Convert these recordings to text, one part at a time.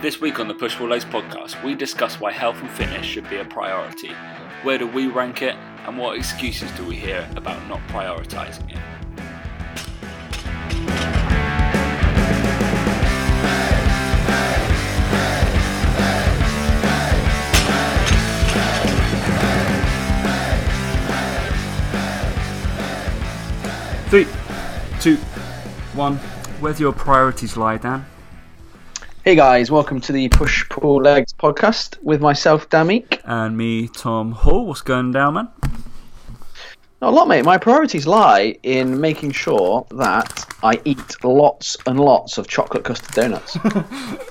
This week on the Push Pull Legs podcast, we discuss why health and fitness should be a priority. Where do we rank it, and what excuses do we hear about not prioritising it? Three, two, one. Where do your priorities lie, Dan? Hey guys, welcome to the Push Pull Legs podcast with myself, Damik. And me, Tom Hall. What's going down, man? Not a lot, mate. My priorities lie in making sure that I eat lots and lots of chocolate custard donuts.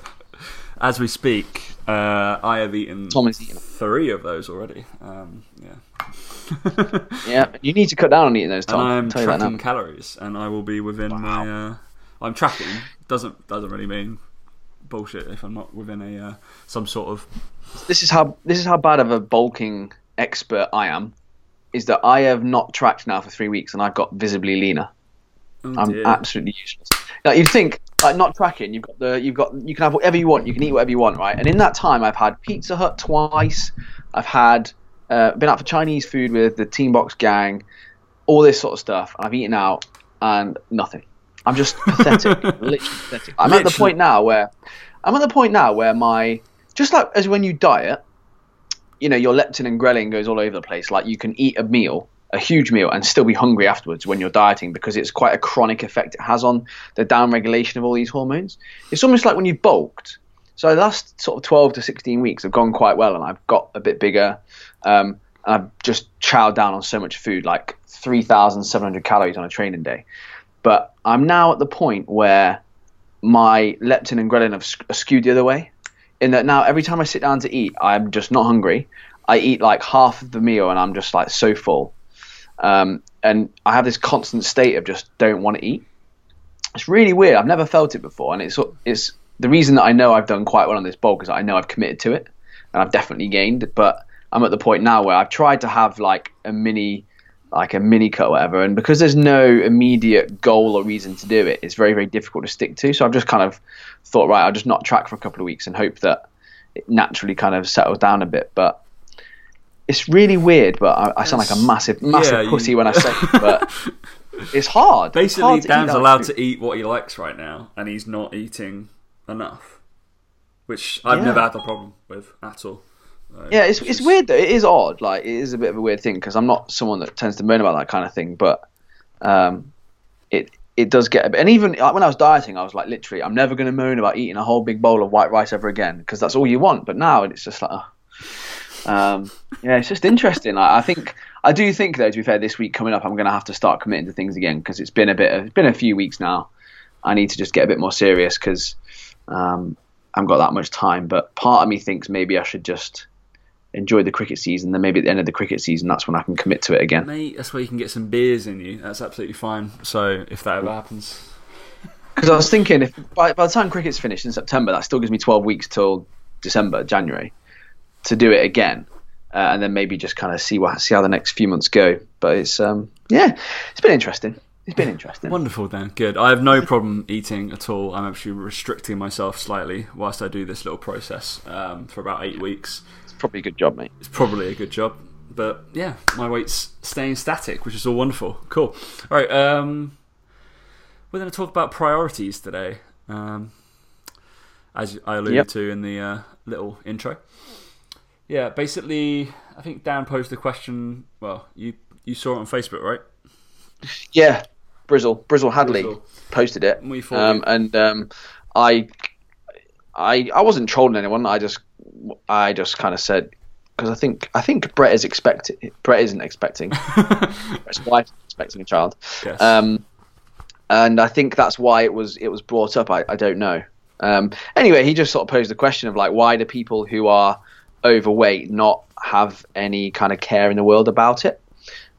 As we speak, uh, I have eaten Tom is eating. three of those already. Um, yeah. Yeah, you need to cut down on eating those, Tom. and I'll I'm tell tracking calories, and I will be within my. Uh, I'm tracking doesn't doesn't really mean bullshit if I'm not within a uh, some sort of. This is how this is how bad of a bulking expert I am. Is that I have not tracked now for three weeks and I've got visibly leaner. Oh I'm dear. absolutely useless. Like you think, like not tracking, you've got the, you've got, you can have whatever you want, you can eat whatever you want, right? And in that time, I've had Pizza Hut twice. I've had, uh, been out for Chinese food with the Team Box gang, all this sort of stuff. And I've eaten out and nothing. I'm just pathetic, literally pathetic. I'm at the point now where, I'm at the point now where my, just like as when you diet, you know, your leptin and ghrelin goes all over the place. Like you can eat a meal, a huge meal, and still be hungry afterwards when you're dieting because it's quite a chronic effect it has on the down regulation of all these hormones. It's almost like when you've bulked. So the last sort of 12 to 16 weeks have gone quite well, and I've got a bit bigger. Um, and I've just chowed down on so much food, like 3,700 calories on a training day. But I'm now at the point where my leptin and ghrelin have sk- skewed the other way in that now every time I sit down to eat, I'm just not hungry. I eat like half of the meal and I'm just like so full. Um, and I have this constant state of just don't want to eat. It's really weird. I've never felt it before, and it's it's the reason that I know I've done quite well on this bulk because I know I've committed to it, and I've definitely gained. But I'm at the point now where I've tried to have like a mini, like a mini cut or whatever, and because there's no immediate goal or reason to do it, it's very very difficult to stick to. So I've just kind of thought, right, I'll just not track for a couple of weeks and hope that it naturally kind of settles down a bit. But it's really weird. But I, I sound like a massive massive yeah, you- pussy when I say it, but it's hard. It's Basically, hard Dan's allowed food. to eat what he likes right now, and he's not eating enough, which I've Yeah. never had a problem with at all. So Yeah, it's it's is- weird though. It is odd. Like it is a bit of a weird thing because I'm not someone that tends to moan about that kind of thing. But um, it it does get a bit. And even like, when I was dieting, I was like, literally, I'm never going to moan about eating a whole big bowl of white rice ever again because that's all you want. But now it's just like, oh. um, yeah, it's just interesting. Like, I think I do think though, to be fair, this week coming up, I'm going to have to start committing to things again because it's been a bit. Of, it's been a few weeks now. I need to just get a bit more serious because um, I haven't got that much time. But part of me thinks maybe I should just enjoy the cricket season. Then maybe at the end of the cricket season, that's when I can commit to it again. Mate, that's where you can get some beers in you. That's absolutely fine. So if that ever happens, Because I was thinking, if by, by the time cricket's finished in September, that still gives me 12 weeks till December, January, to do it again, uh, and then maybe just kind of see what see how the next few months go. But it's um, yeah, it's been interesting. It's been interesting. wonderful. Then good. I have no problem eating at all. I'm actually restricting myself slightly whilst I do this little process um, for about eight weeks. It's probably a good job, mate. It's probably a good job. But yeah, my weight's staying static, which is all wonderful. Cool. All right, um, we're going to talk about priorities today, um, as I alluded Yep. to in the uh, little intro. Yeah, basically, I think Dan posed the question. Well, you you saw it on Facebook, right? Yeah, Brizzle, Brizzle Hadley Brizzle. posted it, um, and um, I, I, I wasn't trolling anyone. I just, I just kind of said because I think I think Brett is expecting. Brett isn't expecting. Brett's wife is expecting a child. Yes. Um, and I think that's why it was it was brought up. I, I don't know. Um, anyway, he just sort of posed the question of like, why do people who are overweight not have any kind of care in the world about it?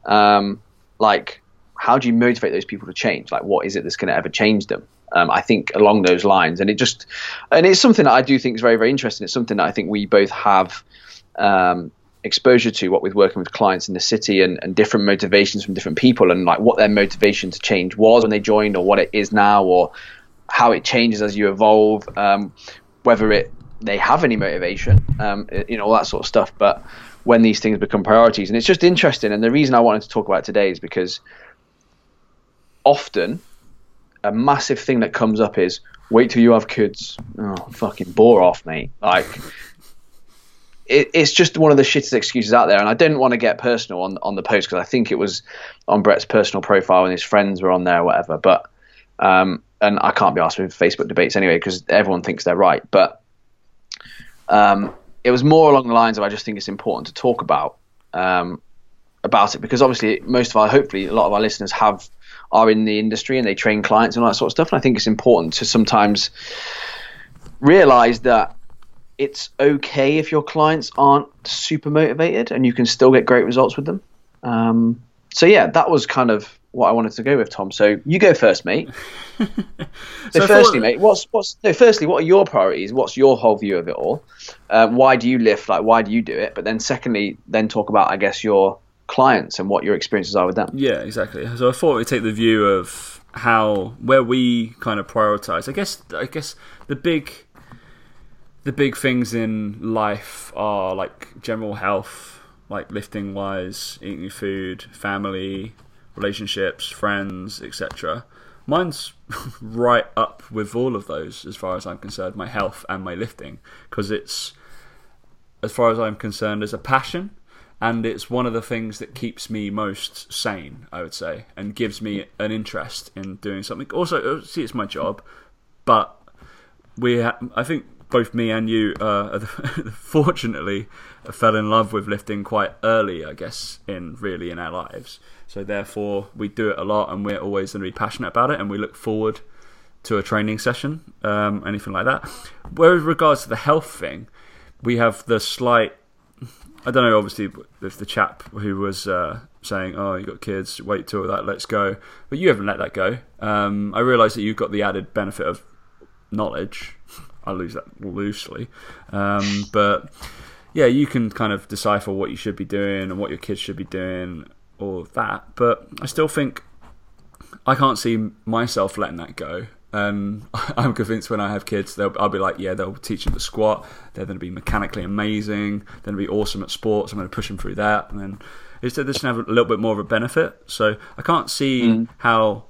Um, like, how do you motivate those people to change? Like, what is it that's going to ever change them? Um, I think along those lines, and it just, and it's something that I do think is very, very interesting. It's something that I think we both have um, exposure to, what with working with clients in the city, and, and different motivations from different people, and like what their motivation to change was when they joined, or what it is now, or how it changes as you evolve. Um, whether it they have any motivation, um, you know, all that sort of stuff. But when these things become priorities, and it's just interesting. And the reason I wanted to talk about today is because often a massive thing that comes up is wait till you have kids. Oh, fucking bore off, mate. Like, it, it's just one of the shittest excuses out there. And I didn't want to get personal on on the post because I think it was on Brett's personal profile and his friends were on there or whatever. But um, and I can't be asked with Facebook debates anyway because everyone thinks they're right. But um, it was more along the lines of I just think it's important to talk about um, about it because obviously most of our hopefully a lot of our listeners have are in the industry and they train clients and all that sort of stuff. And I think it's important to sometimes realize that it's okay if your clients aren't super motivated and you can still get great results with them. Um, so yeah, that was kind of what I wanted to go with, Tom. So you go first, mate. so, so, firstly, thought... mate, what's what's no? Firstly, what are your priorities? What's your whole view of it all? Uh, why do you lift? Like, why do you do it? But then, secondly, then talk about, I guess, your clients and what your experiences are with them. Yeah, exactly. So I thought we'd take the view of how where we kind of prioritize. I guess I guess the big the big things in life are like general health, like lifting wise, eating food, family, relationships, friends, etc. Mine's right up with all of those as far as I'm concerned, my health and my lifting, because it's, as far as I'm concerned, as a passion and it's one of the things that keeps me most sane, I would say, and gives me an interest in doing something. Also, uh, see, it's my job, but we, ha- I think both me and you, uh, fortunately, fell in love with lifting quite early, I guess, in really in our lives. So therefore, we do it a lot, and we're always going to be passionate about it, and we look forward to a training session, um, anything like that. Whereas regards to the health thing, we have the slight I don't know. Obviously, if the chap who was uh, saying, "Oh, you got kids, wait till that, let's go," but you haven't let that go. Um, I realise that you've got the added benefit of knowledge. I lose that loosely, um, but yeah, you can kind of decipher what you should be doing and what your kids should be doing, or that. But I still think I can't see myself letting that go. Um, I'm convinced when I have kids, I'll be like, yeah, they'll teach them to squat. They're going to be mechanically amazing. They're going to be awesome at sports. I'm going to push them through that, and then it's they're just going to have a little bit more of a benefit. So I can't see mm. how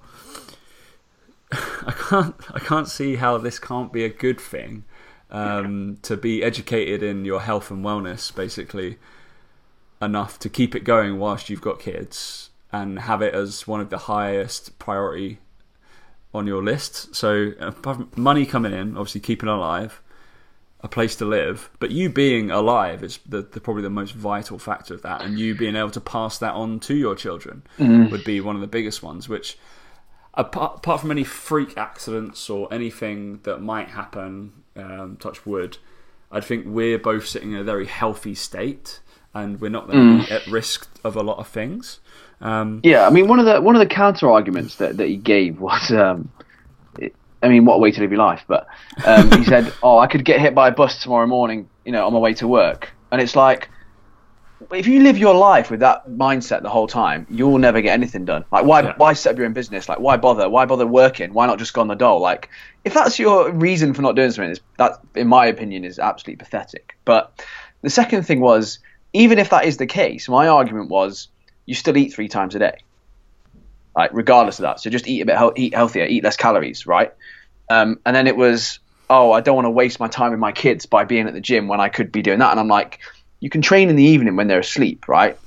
I can't I can't see how this can't be a good thing um, to be educated in your health and wellness, basically enough to keep it going whilst you've got kids and have it as one of the highest priority on your list. So money coming in, obviously keeping alive, a place to live, but you being alive is the, the, probably the most vital factor of that, and you being able to pass that on to your children mm. would be one of the biggest ones. Which, apart, apart from any freak accidents or anything that might happen, um, touch wood, I think we're both sitting in a very healthy state, and we're not mm. at risk of a lot of things. Um, yeah, I mean one of the one of the counter arguments that, that he gave was, um, I mean, what a way to live your life. But um, he said, "Oh, I could get hit by a bus tomorrow morning, you know, on my way to work," and it's like. If you live your life with that mindset the whole time, you'll never get anything done. Like, why, yeah. why set up your own business? Like, why bother? Why bother working? Why not just go on the dole? Like, if that's your reason for not doing something, that, in my opinion, is absolutely pathetic. But the second thing was, even if that is the case, my argument was, you still eat three times a day, like regardless of that. So just eat a bit, he- eat healthier, eat less calories, right? Um, and then it was, oh, I don't want to waste my time with my kids by being at the gym when I could be doing that. And I'm like, you can train in the evening when they're asleep, right?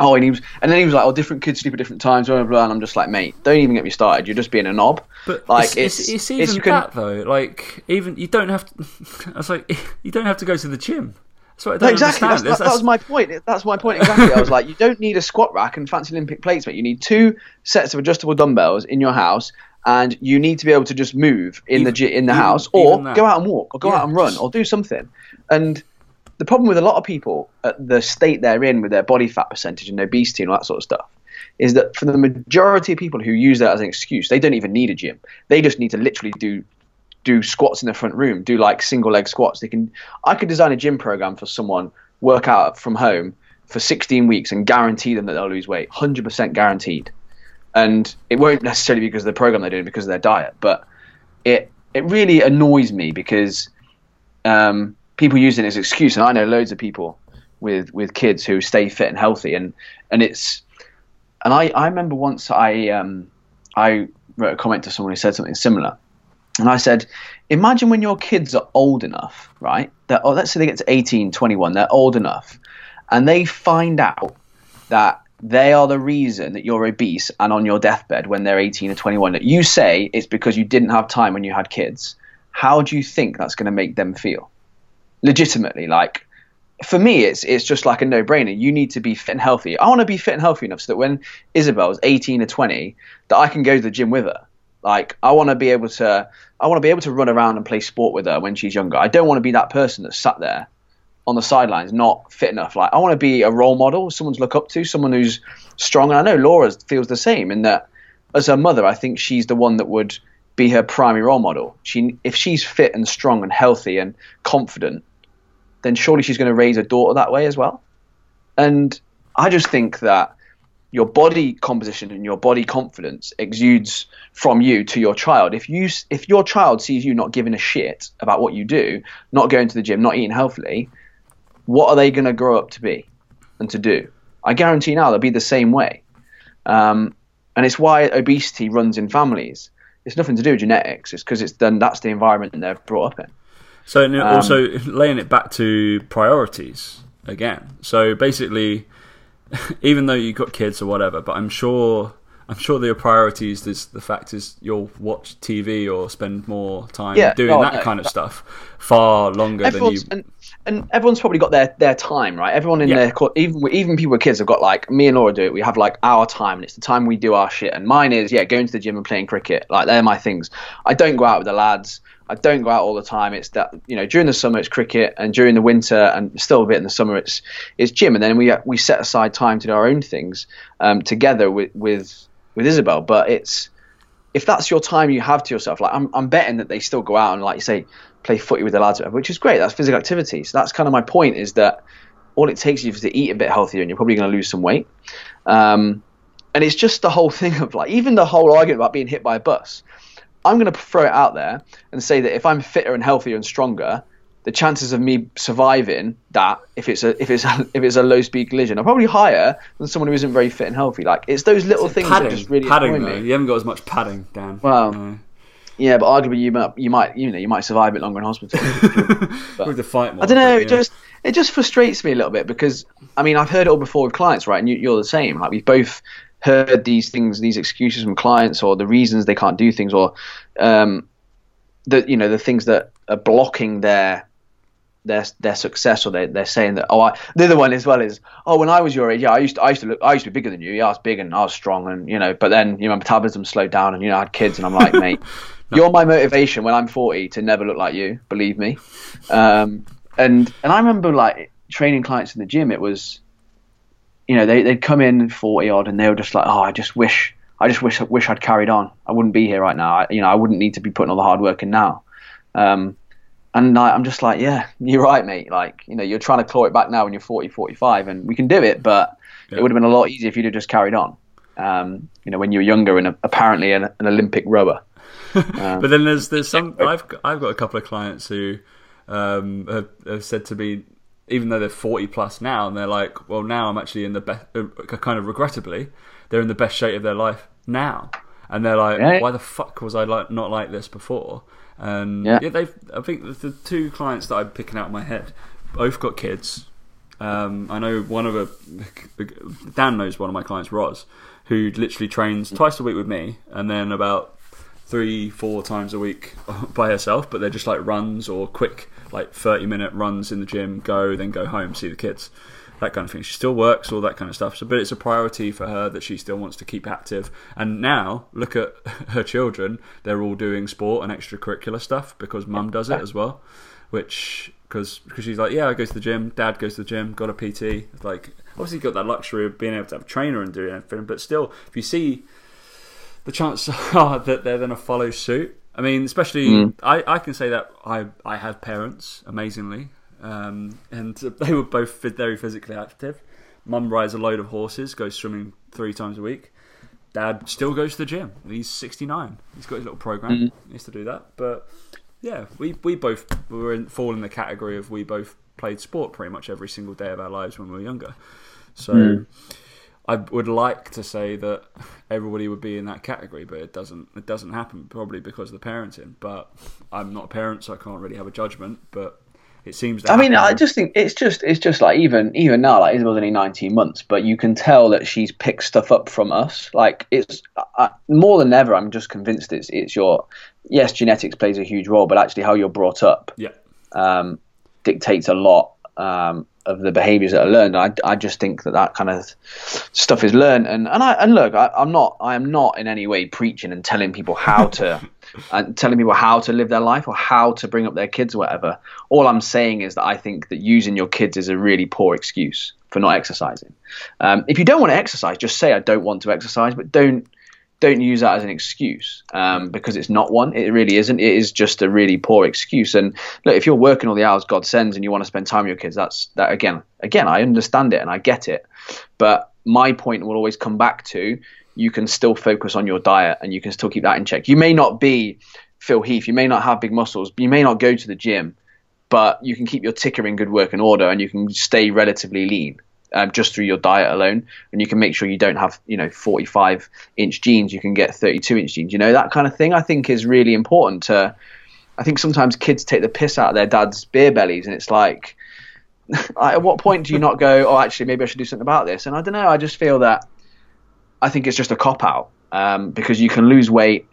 Oh, and he was, and then he was like, "Oh, different kids sleep at different times." Blah blah. blah. And I'm just like, "Mate, don't even get me started. You're just being a knob." But like, it's it's, it's, it's even it's, that can, though. Like, even you don't have to. I was like, you don't have to go to the gym. That's what I don't exactly. That's, that, that, was my point. That's my point exactly. I was like, you don't need a squat rack and fancy Olympic plates, mate. You need two sets of adjustable dumbbells in your house, and you need to be able to just move in even, the in the even, house, or go out and walk, or go yeah, out and run, or do something. And the problem with a lot of people at the state they're in with their body fat percentage and obesity and all that sort of stuff is that for the majority of people who use that as an excuse, they don't even need a gym. They just need to literally do do squats in the front room, do like single leg squats. They can. I could design a gym program for someone, work out from home for 16 weeks, and guarantee them that they'll lose weight, 100% guaranteed. And it won't necessarily be because of the program they're doing, because of their diet, but it it really annoys me because um, people use it as an excuse, and I know loads of people with with kids who stay fit and healthy, and and it's and I I remember once I um, I wrote a comment to someone who said something similar, and I said, imagine when your kids are old enough, right? That oh, let's say they get to 18, 21, they're old enough, and they find out that they are the reason that you're obese and on your deathbed when they're 18 or 21. That you say it's because you didn't have time when you had kids. How do you think that's going to make them feel? Legitimately, like for me, it's it's just like a no-brainer. You need to be fit and healthy. I want to be fit and healthy enough so that when Isabel's 18 or 20, that I can go to the gym with her. Like I want to be able to, I want to be able to run around and play sport with her when she's younger. I don't want to be that person that's sat there on the sidelines, not fit enough. Like I want to be a role model, someone to look up to, someone who's strong. And I know Laura feels the same in that, as her mother, I think she's the one that would be her primary role model. She, if she's fit and strong and healthy and confident, then surely she's going to raise a daughter that way as well. And I just think that your body composition and your body confidence exudes from you to your child. If you if your child sees you not giving a shit about what you do, not going to the gym, not eating healthily, what are they going to grow up to be and to do? I guarantee now they'll be the same way. Um, and it's why obesity runs in families. It's nothing to do with genetics. It's because it's then that's the environment that they're brought up in. So um, also laying it back to priorities again. So basically, even though you've got kids or whatever, but I'm sure I'm sure your priorities is the fact is you'll watch TV or spend more time yeah, doing oh, that no, kind of stuff far longer than you. And, and, everyone's probably got their, their time, right? Everyone in yeah. their even even people with kids have got like me and Laura do it. We have like our time, and it's the time we do our shit. And mine is yeah, going to the gym and playing cricket. Like they're my things. I don't go out with the lads. I don't go out all the time. It's that you know during the summer it's cricket, and during the winter and still a bit in the summer it's it's gym, and then we we set aside time to do our own things um, together with with with Isabel. But it's if that's your time you have to yourself, like I'm I'm betting that they still go out and like you say play footy with the lads, which is great. That's physical activity. So that's kind of my point is that all it takes you is to eat a bit healthier, and you're probably going to lose some weight. Um, and it's just the whole thing of like even the whole argument about being hit by a bus I'm going to throw it out there and say that if I'm fitter and healthier and stronger, the chances of me surviving that if it's a if it's a, if it's a low speed collision are probably higher than someone who isn't very fit and healthy. Like it's those little it's things padding, that just really padding. Me. You haven't got as much padding, Dan. Well, no. yeah, but arguably you might you might you know you might survive a bit longer in hospital. but, With the fight more, I don't know. But, yeah. It just it just frustrates me a little bit because I mean I've heard it all before with clients, right? And you, you're the same. Like we've both heard these things, these excuses from clients, or the reasons they can't do things, or um, the you know the things that are blocking their their their success, or they they're saying that oh I, the other one as well is oh when I was your age yeah I used to, I used to look I used to be bigger than you. Yeah I was big and I was strong and you know but then you know my metabolism slowed down and you know I had kids and I'm like mate no. you're my motivation when I'm 40 to never look like you believe me. Um, and and I remember like training clients in the gym. It was you know, they, they'd come in 40 odd and they were just like, oh, I just wish, I just wish, wish I'd carried on. I wouldn't be here right now. I, you know, I wouldn't need to be putting all the hard work in now. Um, and I, I'm just like, yeah, you're right, mate. Like, you know, you're trying to claw it back now when you're 40, 45, and we can do it, but yeah. it would have been a lot easier if you'd have just carried on. Um, you know, when you were younger and a, apparently an, an, Olympic rower. Um, but then there's there's some I've I've got a couple of clients who um, have, have, said to me even though they're 40 plus now, and they're like, well, now I'm actually in the best, uh, kind of regrettably, they're in the best shape of their life now. And they're like, yeah. why the fuck was I like not like this before? And yeah, yeah they've. I think the two clients that I'm picking out of my head both got kids. Um, I know one of a Dan knows one of my clients, Roz, who literally trains twice a week with me, and then about three, four times a week by herself. But they're just like runs or quick like 30 minute runs in the gym, go, then go home, see the kids, that kind of thing. She still works, all that kind of stuff. So, but it's a priority for her that she still wants to keep active. And now, look at her children; they're all doing sport and extracurricular stuff because mum does it as well. Which, because because she's like, yeah, I go to the gym. Dad goes to the gym. Got a PT. It's like obviously got that luxury of being able to have a trainer and doing everything. But still, if you see the chances are that they're going to follow suit I mean, especially mm. I, I can say that I I have parents amazingly, um, and they were both very physically active. Mum rides a load of horses, goes swimming three times a week. Dad still goes to the gym. He's sixty nine. He's got his little program. Mm. He used to do that, but yeah, we we both were in, fall in the category of we both played sport pretty much every single day of our lives when we were younger. So Mm. I would like to say that everybody would be in that category, but it doesn't. It doesn't happen probably because of the parenting. But I'm not a parent, so I can't really have a judgment. But it seems. I mean. I just think it's just it's just like even even now, like Isabel's only nineteen months, but you can tell that she's picked stuff up from us. Like it's I, more than ever. I'm just convinced it's it's your yes, genetics plays a huge role, but actually how you're brought up yeah. um, dictates a lot um, of the behaviours that are learned. I, I just think that that kind of stuff is learned. And and I and look, I, I'm not I am not in any way preaching and telling people how to and telling people how to live their life or how to bring up their kids or whatever. All I'm saying is that I think that using your kids is a really poor excuse for not exercising. Um, if you don't want to exercise, just say I don't want to exercise, but don't don't use that as an excuse um, because it's not one. It really isn't. It is just a really poor excuse. And look, if you're working all the hours God sends and you want to spend time with your kids, that's that again. Again, I understand it and I get it. But my point will always come back to you can still focus on your diet and you can still keep that in check. You may not be Phil Heath. You may not have big muscles. You may not go to the gym, but you can keep your ticker in good working order and you can stay relatively lean um, just through your diet alone. And you can make sure you don't have, you know, 45 inch jeans. You can get 32 inch jeans. You know, that kind of thing I think is really important to. I think sometimes kids take the piss out of their dad's beer bellies and it's like, at what point do you not go, oh, actually, maybe I should do something about this? And I don't know. I just feel that I think it's just a cop out um, because you can lose weight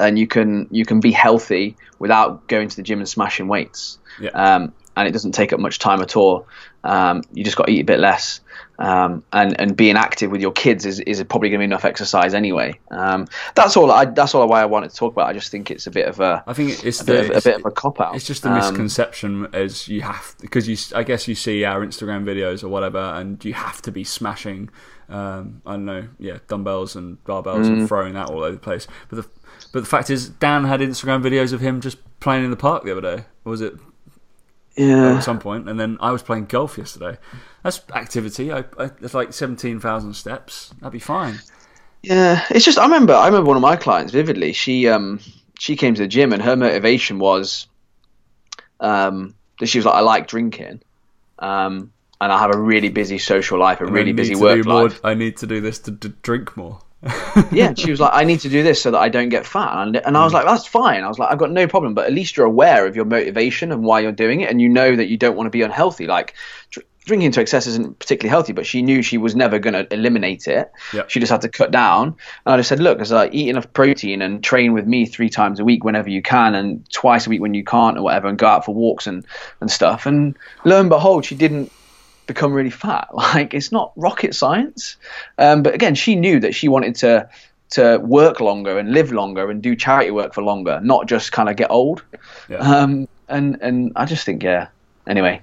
and you can you can be healthy without going to the gym and smashing weights. Yeah. Um, and it doesn't take up much time at all. Um, you just got to eat a bit less. Um, and and being active with your kids is, is probably going to be enough exercise anyway. Um, that's all. I, that's all why I wanted to talk about. I just think it's a bit of a, I think it's a, the bit, of, a bit of a cop out. It's just the misconception as you have because you I guess you see our Instagram videos or whatever, and you have to be smashing. Um, I don't know, yeah, dumbbells and barbells Mm. and throwing that all over the place. But the but the fact is, Dan had Instagram videos of him just playing in the park the other day. Or was it yeah. at some point? And then I was playing golf yesterday. That's activity. I, I it's like seventeen thousand steps. That'd be fine. Yeah, it's just I remember I remember one of my clients vividly. She um she came to the gym and her motivation was um that she was like I like drinking, um and I have a really busy social life, a And really busy work do more- life. I need to do this to, to drink more. Yeah, she was like, I need to do this so that I don't get fat. And, and I was mm. like, that's fine. I was like, I've got no problem. But at least you're aware of your motivation and why you're doing it. And you know that you don't want to be unhealthy. Like, dr- drinking to excess isn't particularly healthy, but she knew she was never going to eliminate it. Yeah. She just had to cut down. And I just said, look, like, eat enough protein and train with me three times a week whenever you can and twice a week when you can't or whatever and go out for walks and, and stuff. And lo and behold, she didn't become really fat. Like it's not rocket science. Um, but again, she knew that she wanted to to work longer and live longer and do charity work for longer, not just kind of get old. Yeah. Um, and and I just think yeah. Anyway,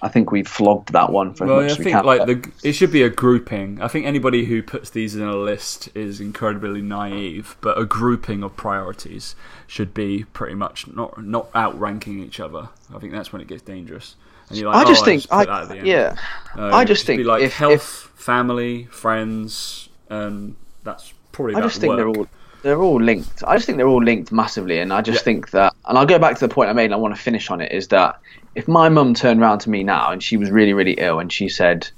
I think we flogged that one for as Well, much I as we think can. like the it should be a grouping. I think anybody who puts these in a list is incredibly naive. But a grouping of priorities should be pretty much not not outranking each other. I think that's when it gets dangerous. Like, I just oh, think I, that at the end. yeah. No, I just think like if- health, if- family, friends, and that's probably. I just think they're all they're all linked. I just think they're all linked massively, and I just Yeah. think that. And I'll go back to the point I made, and I want to finish on it. Is that if my mum turned around to me now and she was really really ill, and she said,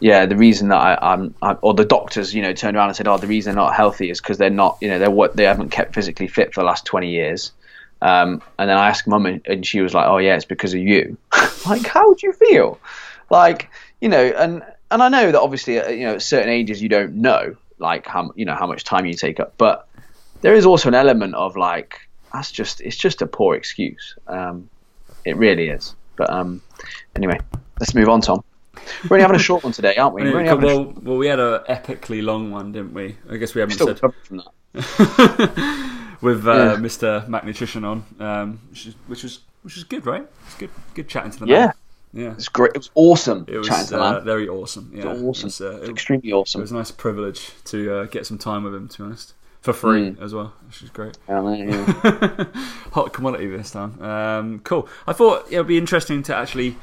"Yeah, the reason that I, I'm," I, or the doctors, you know, turned around and said, "Oh, the reason they're not healthy is because they're not, you know, they're what they haven't kept physically fit for the last twenty years." Um, and then I asked mum, and, and she was like, "Oh yeah, it's because of you." like, how would you feel? Like, you know, and and I know that obviously, uh, you know, at certain ages you don't know, like how you know how much time you take up, but there is also an element of like that's just it's just a poor excuse. Um, it really is. But um, anyway, let's move on, Tom. We're only having a short one today, aren't we? We're only well, well, we had an epically long one, didn't we? I guess we haven't still said from that. with uh, Yeah. Mr. Mac Nutrition on, um, which, is, which was which was good, right? It's good, good chatting to the Yeah, man. Yeah, it's great. It was awesome it was chatting to the uh, man. very awesome. Yeah, It was awesome. It was, uh, it, extremely awesome. it was a nice privilege to uh, get some time with him, to be honest, for free Mm. as well, which is great. Yeah, yeah. Hot commodity this time. Um, cool. I thought it would be interesting to actually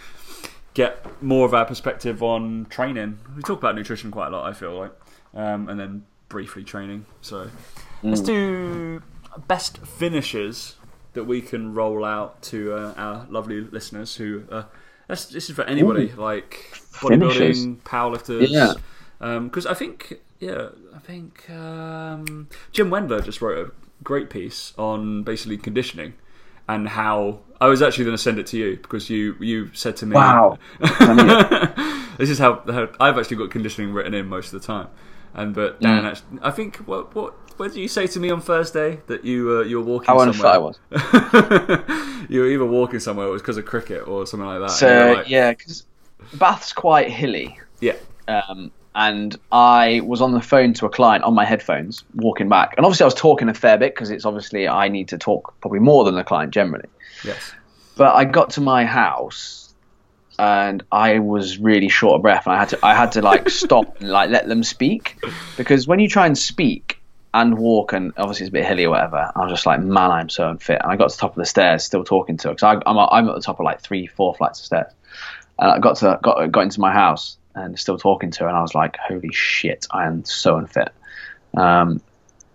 get more of our perspective on training. We talk about nutrition quite a lot, I feel like, um, and then briefly training. So let's do best finishes that we can roll out to uh, our lovely listeners who. Uh, that's, this is for anybody, like Finishers. bodybuilding, powerlifters. Yeah. Because I think, yeah, I think um, Jim Wendler just wrote a great piece on basically conditioning and how I was actually going to send it to you because you you said to me, Wow. this is how, how I've actually got conditioning written in most of the time. And but Dan, actually, I think what what what did you say to me on Thursday that you uh, you were walking How somewhere? I was. you were either walking somewhere, it was because of cricket or something like that. So like, yeah, because Bath's quite hilly, yeah, um, and I was on the phone to a client on my headphones walking back, and obviously I was talking a fair bit because it's obviously I need to talk probably more than the client generally. yes, But I got to my house, and I was really short of breath, and I had to I had to like stop and like let them speak because when you try and speak and walk, and obviously it's a bit hilly or whatever, I was just like, man, I'm so unfit, and I got to the top of the stairs still talking to her because I'm I'm at the top of like three four flights of stairs. And I got to got got into my house and still talking to her, and I was like, "Holy shit, I am so unfit." Um,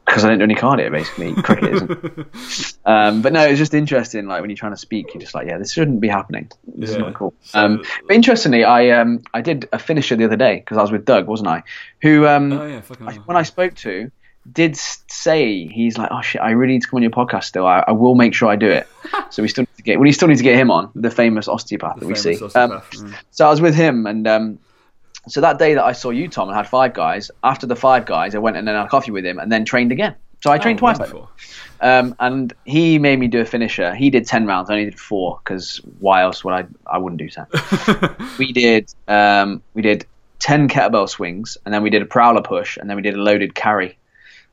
because I didn't do any cardio, basically. Cricket isn't. Um, but no, it's just interesting. Like when you're trying to speak, you're just like, "Yeah, this shouldn't be happening. This is not cool." Um, but interestingly, I um, I did a finisher the other day because I was with Doug, wasn't I? Who um, oh yeah, I, when I spoke to, did say he's like, "Oh shit, I really need to come on your podcast still. I, I will make sure I do it." so we still need to get. We still need to get him on the famous osteopath that we see. Famous Um, mm. so I was with him, and um, so that day that I saw you, Tom, and had five guys. After the five guys, I went and then had coffee with him, and then trained again. So I trained Oh, twice. um, and he made me do a finisher. He did ten rounds. I only did four because why else would I? I wouldn't do ten. we did um, we did ten kettlebell swings, and then we did a prowler push, and then we did a loaded carry.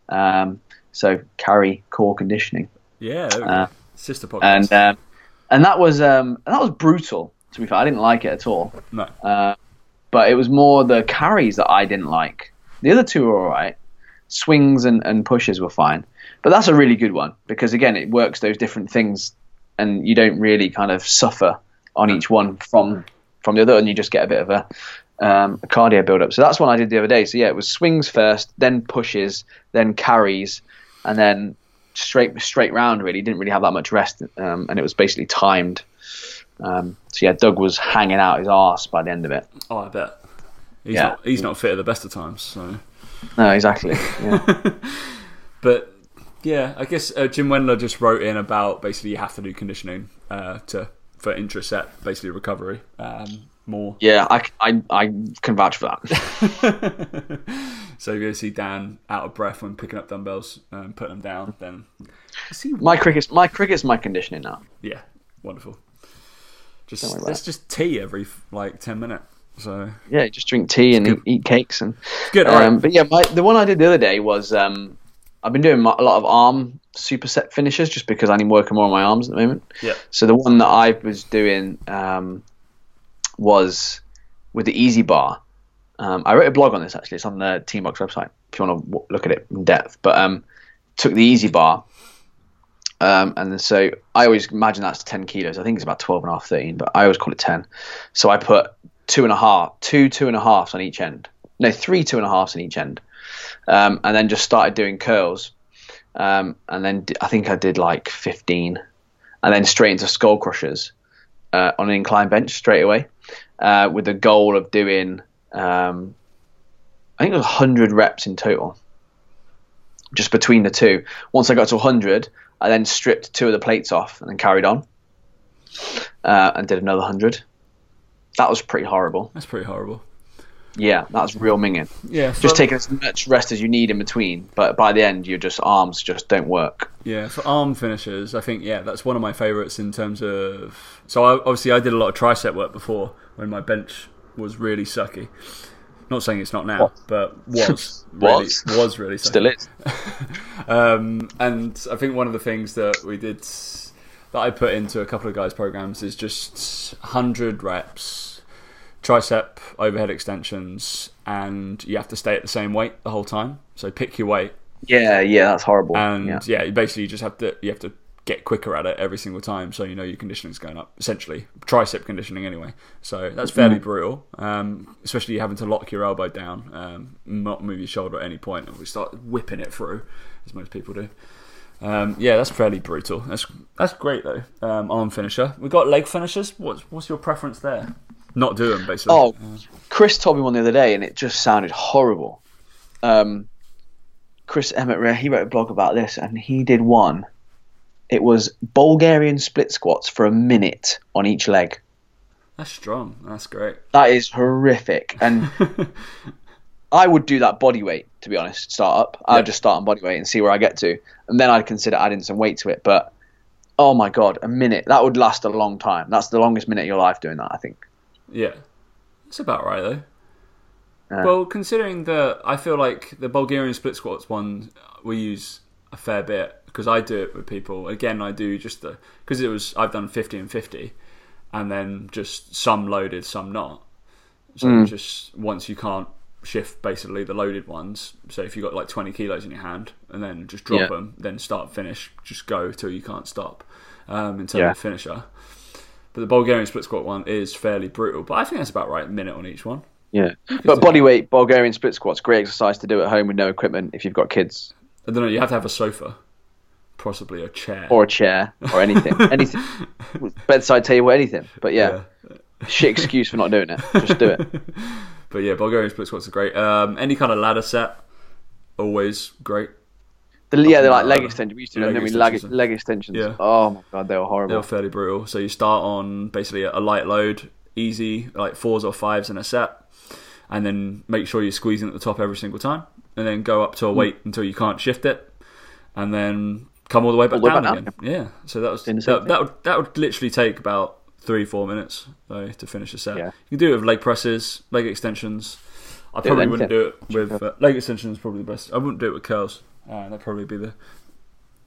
Um, so carry core conditioning, Yeah. Uh, sister podcast. and um, and that was um, that was brutal. To be fair, I didn't like it at all. no, Uh, but it was more the carries that I didn't like. The other two were all right. Swings and, and pushes were fine. But that's a really good one because, again, it works those different things and you don't really kind of suffer on each one from from the other and you just get a bit of a, um, a cardio build up. So that's one I did the other day. So, yeah, it was swings first, then pushes, then carries, and then straight straight round, really. Didn't really have that much rest. Um, and it was basically timed. Um, so, yeah, Doug was hanging out his arse by the end of it. oh, I bet. He's Yeah. not. He's not fit at the best of times. So, No, exactly. Yeah. but yeah, I guess uh, Jim Wendler just wrote in about basically you have to do conditioning uh, to for intraset, basically recovery um, more. yeah, I, I, I can vouch for that. So if you see Dan out of breath when picking up dumbbells and putting them down, then see My cricket's my cricket's my conditioning now. yeah, wonderful. Just Don't worry about that's just tea every like ten minutes. So Yeah, just drink tea and eat, eat cakes and. good. All right. Um, but yeah, my, the one I did the other day was um, I've been doing a lot of arm superset finishes just because I need working more on my arms at the moment. yeah. So the one that I was doing um, was with the EZ bar. Um, I wrote a blog on this actually. It's on the Teambox website if you want to w- look at it in depth. But um, took the EZ bar, um, and so I always imagine that's 10 kilos. I think it's about 12 and a half, 13, but I always call it 10. So I put two and a half, two two and a halves on each end. No, three two and a halves on each end, um, and then just started doing curls. Um, and then I think I did like 15, and then straight into skull crushers uh, on an incline bench straight away, uh, with the goal of doing, um, I think it was 100 reps in total, just between the two. Once I got to 100, I then stripped two of the plates off and then carried on, uh, and did another 100. That was pretty horrible. That's pretty horrible. Yeah, that was real minging. Yeah, Just taking as much rest as you need in between, but by the end, your just arms just don't work. Yeah, for arm finishes, I think yeah, that's one of my favourites in terms of. So I, obviously, I did a lot of tricep work before when my bench was really sucky. Not saying it's not now, Was. but was really, Was. was really. Still is. Um, and I think one of the things that we did that I put into a couple of guys' programs is just 100 reps, tricep overhead extensions, and you have to stay at the same weight the whole time. So pick your weight, Yeah, yeah, that's horrible. and yeah. yeah, you basically just have to you have to get quicker at it every single time, so you know your conditioning's going up. Essentially, tricep conditioning anyway. So that's fairly Mm. brutal, um, especially having to lock your elbow down, um, not move your shoulder at any point, and we start whipping it through, as most people do. Um, yeah, that's fairly brutal. That's that's great though. Um, arm finisher. We got leg finishers. What's what's your preference there? Not do them basically. Oh, Chris told me one the other day, and it just sounded horrible. Um, Chris Emmett, he wrote a blog about this, and he did one. It was Bulgarian split squats for a minute on each leg. that's strong. That's great. That is horrific, and I would do that body weight to be honest. Start up. Yeah. I'd just start on body weight and see where I get to, and then I'd consider adding some weight to it. But oh my god, a minute that would last a long time. That's the longest minute of your life doing that. I think. Yeah, it's about right though. Yeah. Well, considering that, I feel like the Bulgarian split squats one uh, we use a fair bit because I do it with people. Again, I do just the because it was I've done fifty and fifty, and then just some loaded, some not. So Mm. just once you can't shift basically the loaded ones. So if you got like twenty kilos in your hand, and then just drop Yeah. them, then start finish, just go till you can't stop. Um, in terms Yeah. of finisher. But the Bulgarian split squat one is fairly brutal, but I think that's about right, a minute on each one. Yeah, but body weight Bulgarian split squats great exercise to do at home with no equipment if you've got kids I don't know. You have to have a sofa, possibly a chair. or a chair or anything, anything, bedside table, anything. But yeah, shit excuse for not doing it. Just do it. But yeah, Bulgarian split squats are great. Um, any kind of ladder set, always great. The, yeah, they're like leg extensions. We used to do them, didn't we? leg, extensions. leg extensions. Yeah. Oh my god, they were horrible. They were fairly brutal. So you start on basically a light load, easy, like fours or fives in a set, and then make sure you're squeezing at the top every single time, and then go up to a weight until you can't shift it, and then come all the way back the way down back again. Yeah. So that was Doing the same that, that would that would literally take about three four minutes though to finish a set. Yeah. You can do it with leg presses, leg extensions. I Do probably wouldn't do it with uh, leg extensions. Probably the best. I wouldn't do it with curls. Uh, that'd probably be the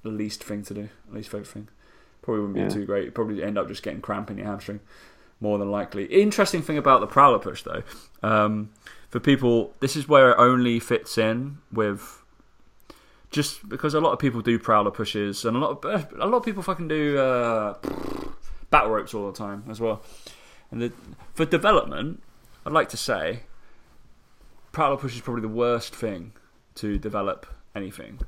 the least thing to do, least favorite thing. Probably wouldn't be Yeah. too great. You'd probably end up just getting cramp in your hamstring, more than likely. Interesting thing about the prowler push though, um, for people, this is where it only fits in with. Just because a lot of people do prowler pushes, and a lot of a lot of people fucking do uh, battle ropes all the time as well. And the, for development, I'd like to say, prowler push is probably the worst thing to develop anything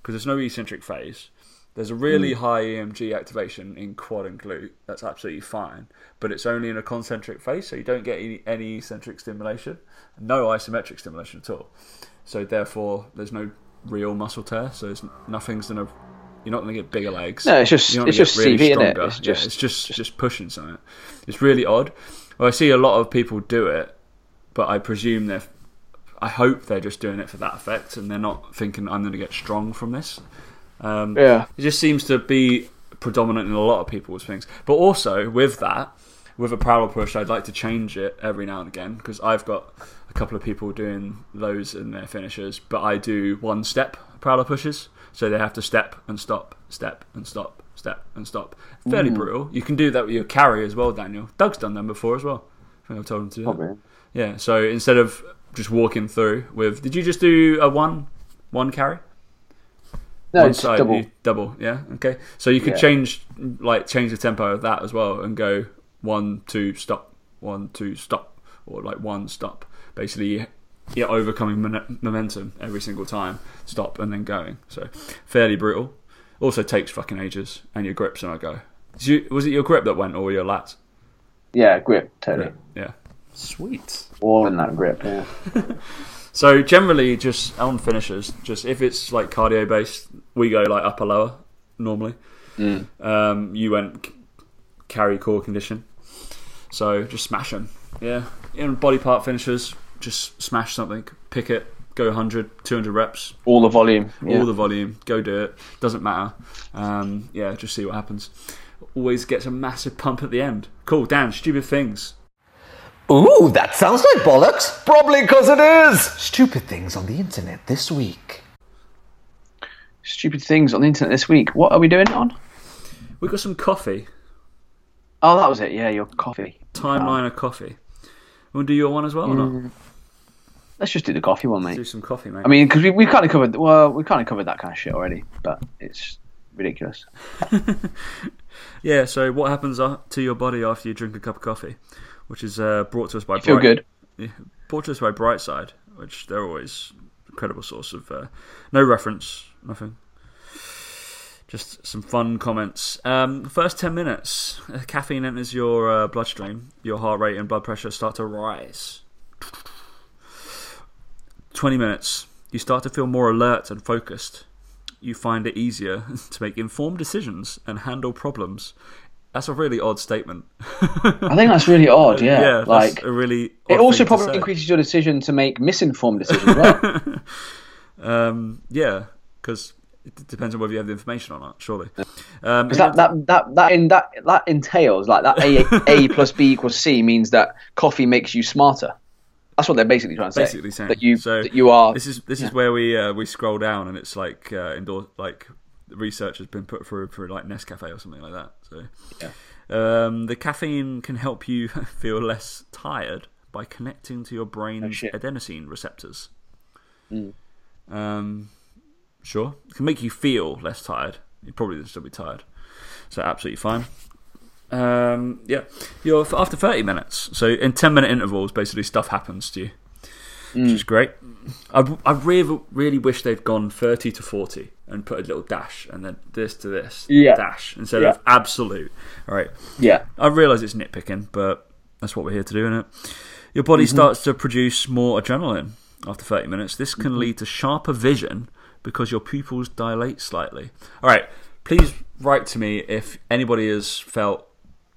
because there's no eccentric phase. There's a really high EMG activation in quad and glute. That's absolutely fine, but it's only in a concentric phase, so you don't get any, any eccentric stimulation, no isometric stimulation at all. So therefore, there's no real muscle tear. So it's, nothing's gonna. You're not gonna get bigger legs. No, it's just- it's just really CV, stronger. It's Yeah, just- it's just just pushing something. It's really odd. Well, I see a lot of people do it, but I presume they're. I hope they're just doing it for that effect, and they're not thinking I'm going to get strong from this. Um, Yeah. it just seems to be predominant in a lot of people's things. But also with that, with a prowler push, I'd like to change it every now and again because I've got couple of people doing those in their finishers, but I do one step prowler pushes, so they have to step and stop, step and stop, step and stop. Fairly brutal. You can do that with your carry as well, Daniel. Doug's done them before as well. I think I've told him to do that. Probably. Yeah. So instead of just walking through with, did you just do a one, one carry? No, one side, double. you- double, yeah. Okay, so you could Yeah. change, like, change the tempo of that as well, and go one, two, stop, one, two, stop, or like one stop. Basically, you're overcoming mon- momentum every single time, stop, and then going. So fairly brutal. Also takes fucking ages, and your grips and I go. Did you- was it your grip that went, or your lats? Yeah, grip, totally. Yeah. Sweet. All in that grip. Yeah. So generally, just on finishers, just if it's like cardio based, we go like upper lower normally. Um, you went carry core condition, so just smash them. Yeah, in body part finishers, just smash something, pick it, go 100, 200 reps, All the volume. Yeah. all the volume, go do it. Doesn't matter. Um, yeah, just see what happens. Always gets a massive pump at the end. Cool, Dan. Stupid things. Ooh, that sounds like bollocks. Probably because it is. Stupid things on the internet this week. Stupid things on the internet this week. What are we doing it on? We got some coffee. Oh, that was it. Yeah, your coffee. Timeline of coffee. Want to do your one as well or not? Let's just do the coffee one, mate. Do mate. some coffee, mate. I mean, because we we kind of covered. Well, we kind of covered that kind of shit already, but it's ridiculous. yeah. So, what happens uh, to your body after you drink a cup of coffee, which is uh, brought to us by Feel Bright- good. Yeah, brought to us by Brightside, which they're always incredible source of uh, no reference, nothing. Just some fun comments. Um, first 10 minutes, uh, caffeine enters your uh, bloodstream, your heart rate and blood pressure start to rise. 20 minutes, you start to feel more alert and focused. You find it easier to make informed decisions and handle problems. That's a really odd statement. I think that's really odd. Yeah, yeah, like a really. it also probably increases your decision to make misinformed decisions. Right? Um, yeah, because it depends on whether you have the information or not. Surely. Um, that that that that in that that entails like that a a plus b equals c means that coffee makes you smarter. That's what they're basically trying to say. basically saying that you so that you are. This is this is where we uh, we scroll down and it's like uh, indoor like research has been put through for like Nescafe or something like that. So um, the caffeine can help you feel less tired by connecting to your brain's shit. adenosine receptors. Um, sure, it can make you feel less tired. You probably still be tired, so absolutely fine. Um, yeah, you're after thirty minutes. So in ten minute intervals, basically stuff happens to you, which is great. I, I really really wish they'd gone thirty to forty and put a little dash and then this to this Yeah. dash instead Yeah. of absolute. All right, yeah. I realise it's nitpicking, but that's what we're here to do, isn't it? Your body Mm-hmm. starts to produce more adrenaline after 30 minutes. This Mm-hmm. can lead to sharper vision because your pupils dilate slightly. All right, please write to me if anybody has felt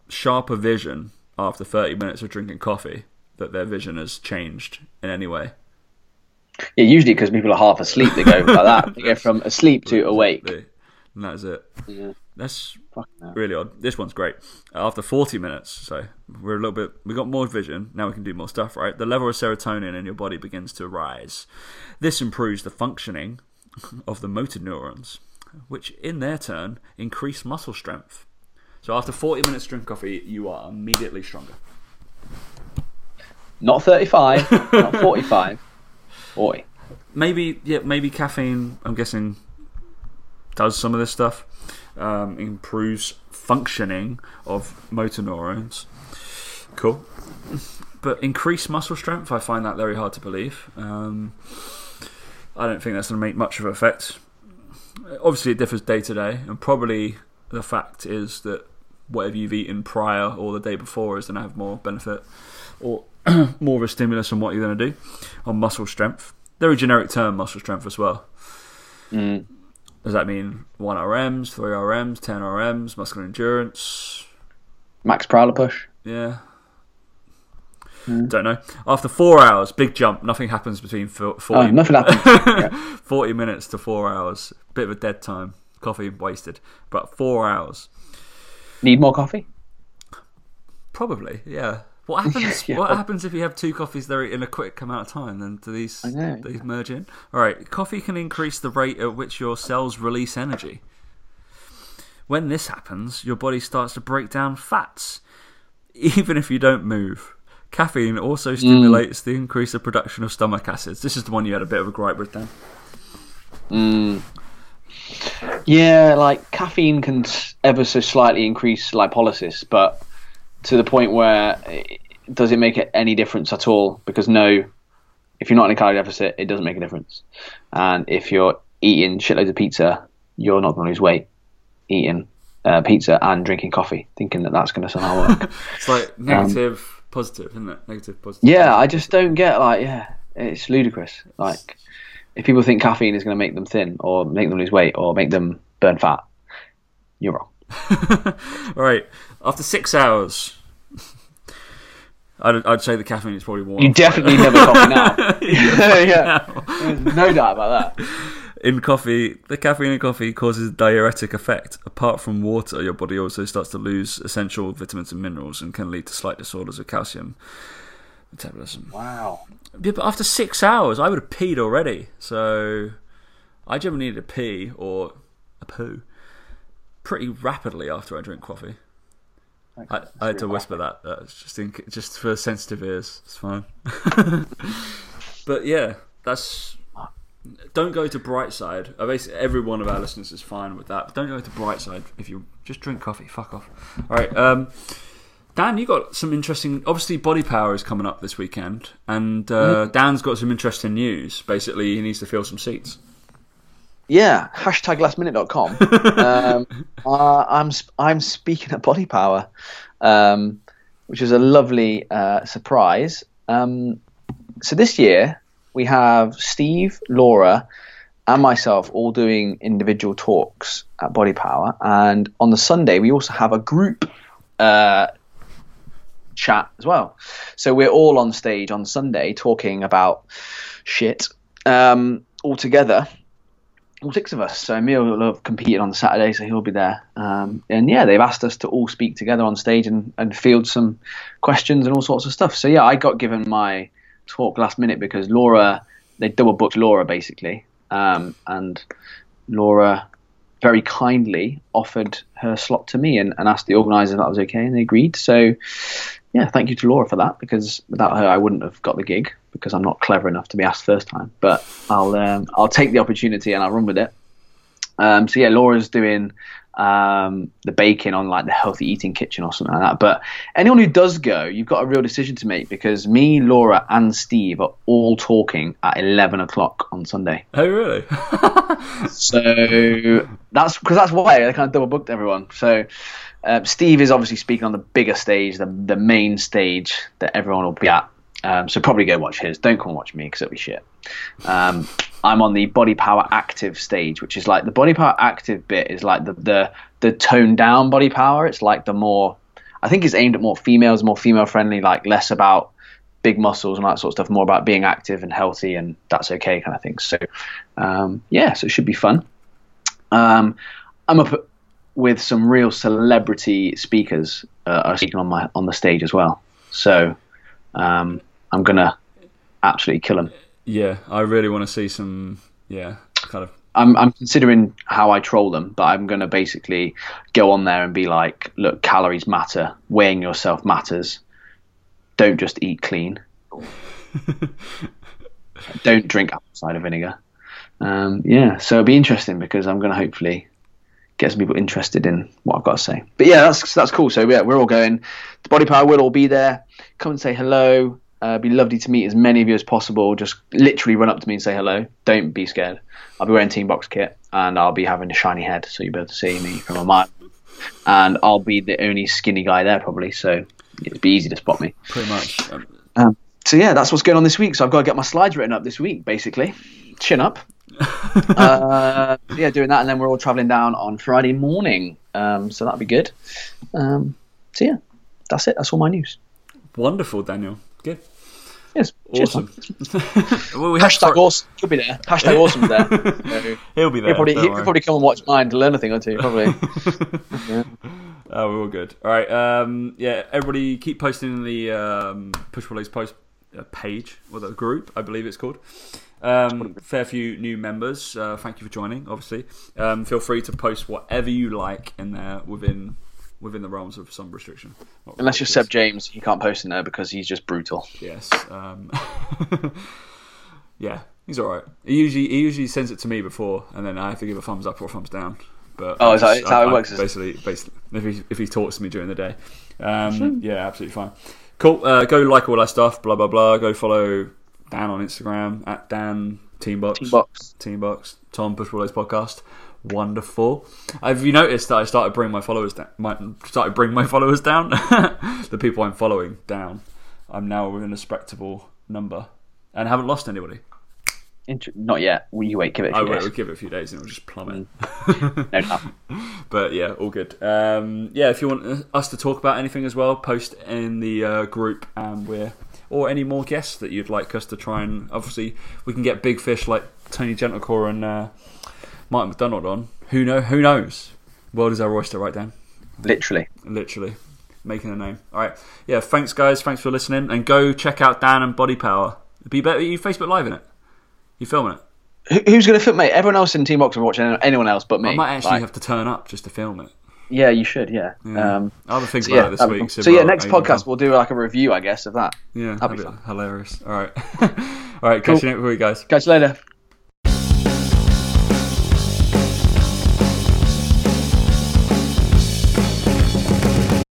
sharper vision after 30 minutes of drinking coffee, that their vision has changed in any way. Yeah, usually because people are half asleep, they go like that. They go from asleep to awake. And that's it. Yeah. That's Fucking really odd. This one's great. After 40 minutes, so we're a little bit, we got more vision. Now we can do more stuff, right? The level of serotonin in your body begins to rise. This improves the functioning of the motor neurons, which in their turn increase muscle strength. So after 40 minutes drink coffee, you are immediately stronger. Not 35, not 45, 40. Maybe, yeah, maybe caffeine. I'm guessing does some of this stuff. Um, improves functioning of motor neurons. Cool. But increased muscle strength, I find that very hard to believe. Um, I don't think that's going to make much of an effect. Obviously, it differs day to day, and probably the fact is that whatever you've eaten prior or the day before is going to have more benefit or more of a stimulus on what you're going to do on muscle strength. They're a generic term, muscle strength as well. Mm. Does that mean 1 RMs, 3 RMs, 10 RMs, muscular endurance? Max Prowler push. Yeah. Mm. Don't know. After four hours, big jump. Nothing happens between fo- 40, Oh, nothing happens. 40 minutes to four hours. Bit of a dead time. Coffee wasted. But four hours. Need more coffee? Probably, yeah. What happens? Yeah. What happens if you have two coffees there in a quick amount of time? Then do these know. these merge in? All right. Coffee can increase the rate at which your cells release energy. When this happens, your body starts to break down fats, even if you don't move. Caffeine also stimulates the increase of production of stomach acids. This is the one you had a bit of a gripe with, Dan. Yeah, like caffeine can ever so slightly increase lipolysis, but to the point where eh, does it make it any difference at all? Because no, if you're not in a calorie deficit, it doesn't make a difference. And if you're eating shitloads of pizza, you're not going to lose weight eating uh, pizza and drinking coffee, thinking that that's going to somehow work. It's like negative, positive, isn't it? Negative, positive. yeah, I just don't get like yeah, it's ludicrous. Like if people think caffeine is going to make them thin or make them lose weight or make them burn fat, you're wrong. All right. After six hours, I'd, I'd say the caffeine is probably more. You definitely never coffee now. yeah, There's no doubt about that. In coffee, the caffeine in coffee causes a diuretic effect. Apart from water, your body also starts to lose essential vitamins and minerals and can lead to slight disorders of calcium metabolism. Wow. Yeah, but after six hours, I would have peed already. So I generally need a pee or a poo pretty rapidly after I drink coffee. I, I had to whisper that. That's just in, just for sensitive ears. It's fine. but yeah, that's. Don't go to Brightside. Basically, every one of our listeners is fine with that. But don't go to Brightside if you just drink coffee. Fuck off. All right, um, Dan, you got some interesting. Obviously, Body Power is coming up this weekend, and uh, Dan's got some interesting news. Basically, he needs to fill some seats. Yeah, hashtag lastminute.com. um, uh, I'm I'm speaking at Body Power, um, which is a lovely uh, surprise. Um, so this year we have Steve, Laura, and myself all doing individual talks at Body Power, and on the Sunday we also have a group uh, chat as well. So we're all on stage on Sunday talking about shit um, all together all six of us. So Emil will have competed on Saturday, so he'll be there. Um, and yeah, they've asked us to all speak together on stage and, and field some questions and all sorts of stuff. So yeah, I got given my talk last minute because Laura, they double booked Laura basically, um, and Laura very kindly offered her slot to me and, and asked the organisers if that was okay, and they agreed. So yeah, thank you to Laura for that because without her, I wouldn't have got the gig because I'm not clever enough to be asked first time. But I'll um, I'll take the opportunity and I'll run with it. Um, so yeah, Laura's doing um, the baking on like the healthy eating kitchen or something like that. But anyone who does go, you've got a real decision to make because me, Laura, and Steve are all talking at eleven o'clock on Sunday. Oh, really? so that's because that's why they kind of double booked everyone. So. Um, Steve is obviously speaking on the bigger stage, the the main stage that everyone will be at. Um, so probably go watch his. Don't come and watch me because it'll be shit. Um, I'm on the body power active stage, which is like the body power active bit is like the the the toned down body power. It's like the more I think it's aimed at more females, more female friendly, like less about big muscles and that sort of stuff, more about being active and healthy and that's okay kind of thing. So um, yeah, so it should be fun. Um, I'm up with some real celebrity speakers uh, are speaking on my on the stage as well. So um, I'm gonna absolutely kill them. Yeah, I really want to see some. Yeah, kind of. I'm I'm considering how I troll them, but I'm gonna basically go on there and be like, look, calories matter, weighing yourself matters. Don't just eat clean. Don't drink apple cider vinegar. Um, yeah, so it'll be interesting because I'm going to hopefully get some people interested in what I've got to say. But yeah, that's that's cool. So yeah, we're all going. The Body Power will all be there. Come and say hello. Uh, it'd be lovely to meet as many of you as possible. Just literally run up to me and say hello. Don't be scared. I'll be wearing Team Box kit and I'll be having a shiny head, so you'll be able to see me from a mile. And I'll be the only skinny guy there probably, so it'd be easy to spot me. Pretty much. Um, Um, so yeah, that's what's going on this week. So I've got to get my slides written up this week, basically. Chin up. uh, yeah, doing that, and then we're all traveling down on Friday morning. Um, so that'll be good. Um, so yeah, that's it. That's all my news. wonderful, Daniel. Good. Yes. Awesome. well, we Hashtag to- awesome. He'll be there. Hashtag awesome there. So He'll be there. he'll probably he'll worry. probably come and watch mine to learn a thing or two. Probably. Oh, we're all good. All right. Um, yeah, everybody keep posting in the um, Push release post uh, page or the group, I believe it's called. Um, fair few new members. Uh, thank you for joining. Obviously, um, feel free to post whatever you like in there within within the realms of some restriction. Not Unless you're. Seb James, he can't post in there because he's just brutal. Yes. Um, yeah, he's all right. He usually he usually sends it to me before, and then I have to give a thumbs up or a thumbs down. But Oh, is that- I is that how it works? Basically, basically, if he if he talks to me during the day, um, yeah, absolutely fine. Cool. Uh, go like all that stuff. Blah blah blah. Go follow Dan on Instagram at Dan Teambox. Teambox. Teambox. Tom Pull podcast. Wonderful. Have you noticed that I started bringing my followers down? My, started bringing my followers down. the people I'm following down. I'm now within a respectable number, and haven't lost anybody. Int- Not yet. Will you wait? Give it a I few will days. we'll give it a few days and it'll just plummet. No doubt. but yeah, all good. Um, yeah, if you want us to talk about anything as well, post in the uh, group, and we're or any more guests that you'd like us to try and obviously we can get big fish like Tony Gentilcore and uh, Martin McDonald on. Who know? Who knows? World is our oyster, right, Dan? Literally. Literally making a name. All right, yeah. Thanks, guys. Thanks for listening, and go check out Dan and Body Power. It'd be better. You Facebook Live in it. You filming it? Who- Who's going to film, mate? Everyone else in Team Box will watch anyone else but me. I might actually Like, have to turn up just to film it. Yeah, you should. Yeah. Yeah. Um, I'll have a think so about yeah, it this week. see so yeah, next podcast we'll do like a review, I guess, of that. Yeah, That'd be hilarious. All right, all right. Catch Cool. you next week, guys. Catch you later.